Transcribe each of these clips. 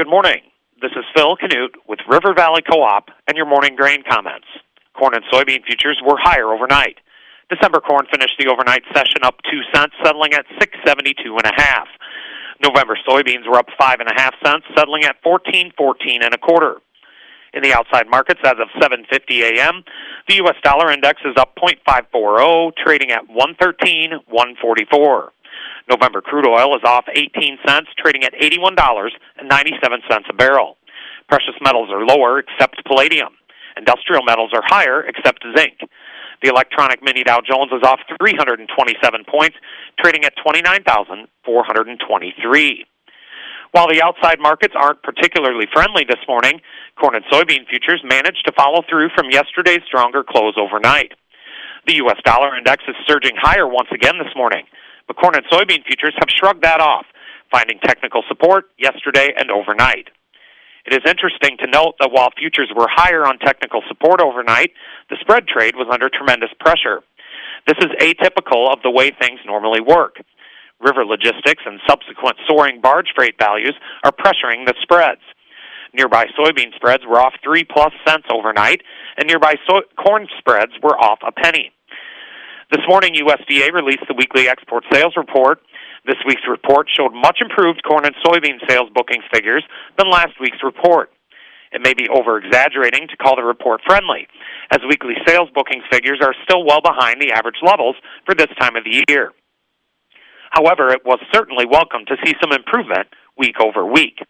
Good morning. This is Phil Canute with River Valley Co-op and your morning grain comments. Corn and soybean futures were higher overnight. December corn finished the overnight session up two cents, settling at six seventy-two and a half. November soybeans were up five and a half cents, settling at fourteen fourteen and a quarter. In the outside markets, as of 7:50 a.m., the U.S. dollar index is up 0.540, trading at 113.144. November crude oil is off 18 cents, trading at $81.97 a barrel. Precious metals are lower except palladium. Industrial metals are higher except zinc. The electronic mini Dow Jones is off 327 points, trading at 29,423. While the outside markets aren't particularly friendly this morning, corn and soybean futures managed to follow through from yesterday's stronger close overnight. The U.S. dollar index is surging higher once again this morning, but corn and soybean futures have shrugged that off, finding technical support yesterday and overnight. It is interesting to note that while futures were higher on technical support overnight, the spread trade was under tremendous pressure. This is atypical of the way things normally work. River logistics and subsequent soaring barge freight values are pressuring the spreads. Nearby soybean spreads were off 3 plus cents overnight, and nearby so- corn spreads were off a penny. This morning, USDA released the weekly export sales report. This week's report showed much improved corn and soybean sales bookings figures than last week's report. It may be over exaggerating to call the report friendly, as weekly sales bookings figures are still well behind the average levels for this time of the year. However, it was certainly welcome to see some improvement week over week.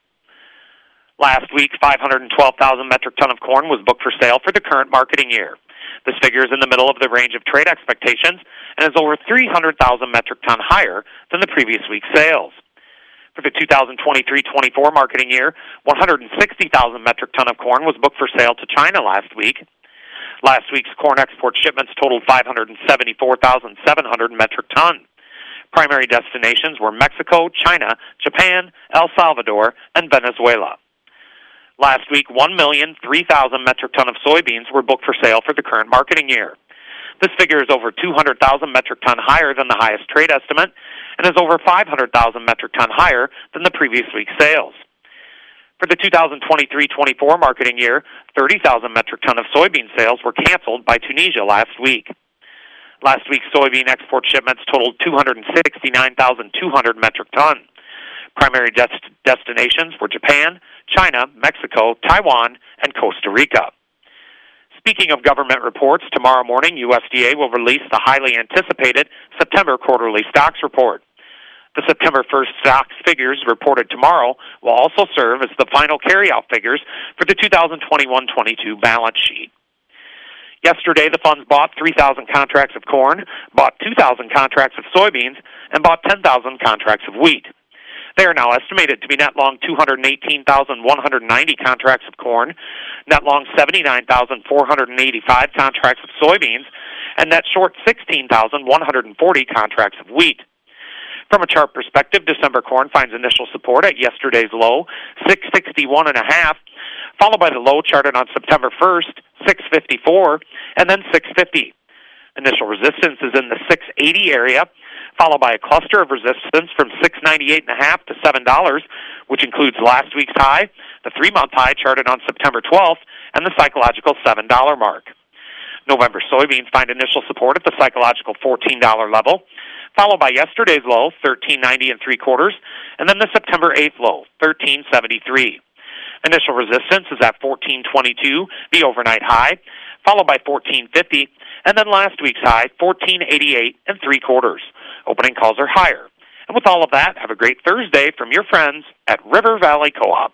Last week, 512,000 metric ton of corn was booked for sale for the current marketing year. This figure is in the middle of the range of trade expectations and is over 300,000 metric ton higher than the previous week's sales. For the 2023-24 marketing year, 160,000 metric ton of corn was booked for sale to China last week. Last week's corn export shipments totaled 574,700 metric ton. Primary destinations were Mexico, China, Japan, El Salvador, and Venezuela. Last week, 1,003,000 metric ton of soybeans were booked for sale for the current marketing year. This figure is over 200,000 metric ton higher than the highest trade estimate and is over 500,000 metric ton higher than the previous week's sales. For the 2023-24 marketing year, 30,000 metric ton of soybean sales were canceled by Tunisia last week. Last week's soybean export shipments totaled 269,200 metric ton. Primary des- destinations were Japan, China, Mexico, Taiwan, and Costa Rica. Speaking of government reports, tomorrow morning USDA will release the highly anticipated September quarterly stocks report. The September 1st stocks figures reported tomorrow will also serve as the final carryout figures for the 2021-22 balance sheet. Yesterday, the funds bought 3,000 contracts of corn, bought 2,000 contracts of soybeans, and bought 10,000 contracts of wheat. They are now estimated to be net long 218,190 contracts of corn, net long 79,485 contracts of soybeans, and net short 16,140 contracts of wheat. From a chart perspective, December corn finds initial support at yesterday's low, 661 and a half, followed by the low charted on September 1st, 654, and then 650. Initial resistance is in the 680 area, followed by a cluster of resistance from 698 and a half to $7, which includes last week's high, the three-month high charted on September 12th, and the psychological $7 mark. November soybeans find initial support at the psychological $14 level, followed by yesterday's low, 13.90 and three quarters, and then the September 8th low, 13.73. Initial resistance is at 1422, the overnight high, followed by 1450, and then last week's high, 1488 and three quarters. Opening calls are higher. And with all of that, have a great Thursday from your friends at River Valley Co-op.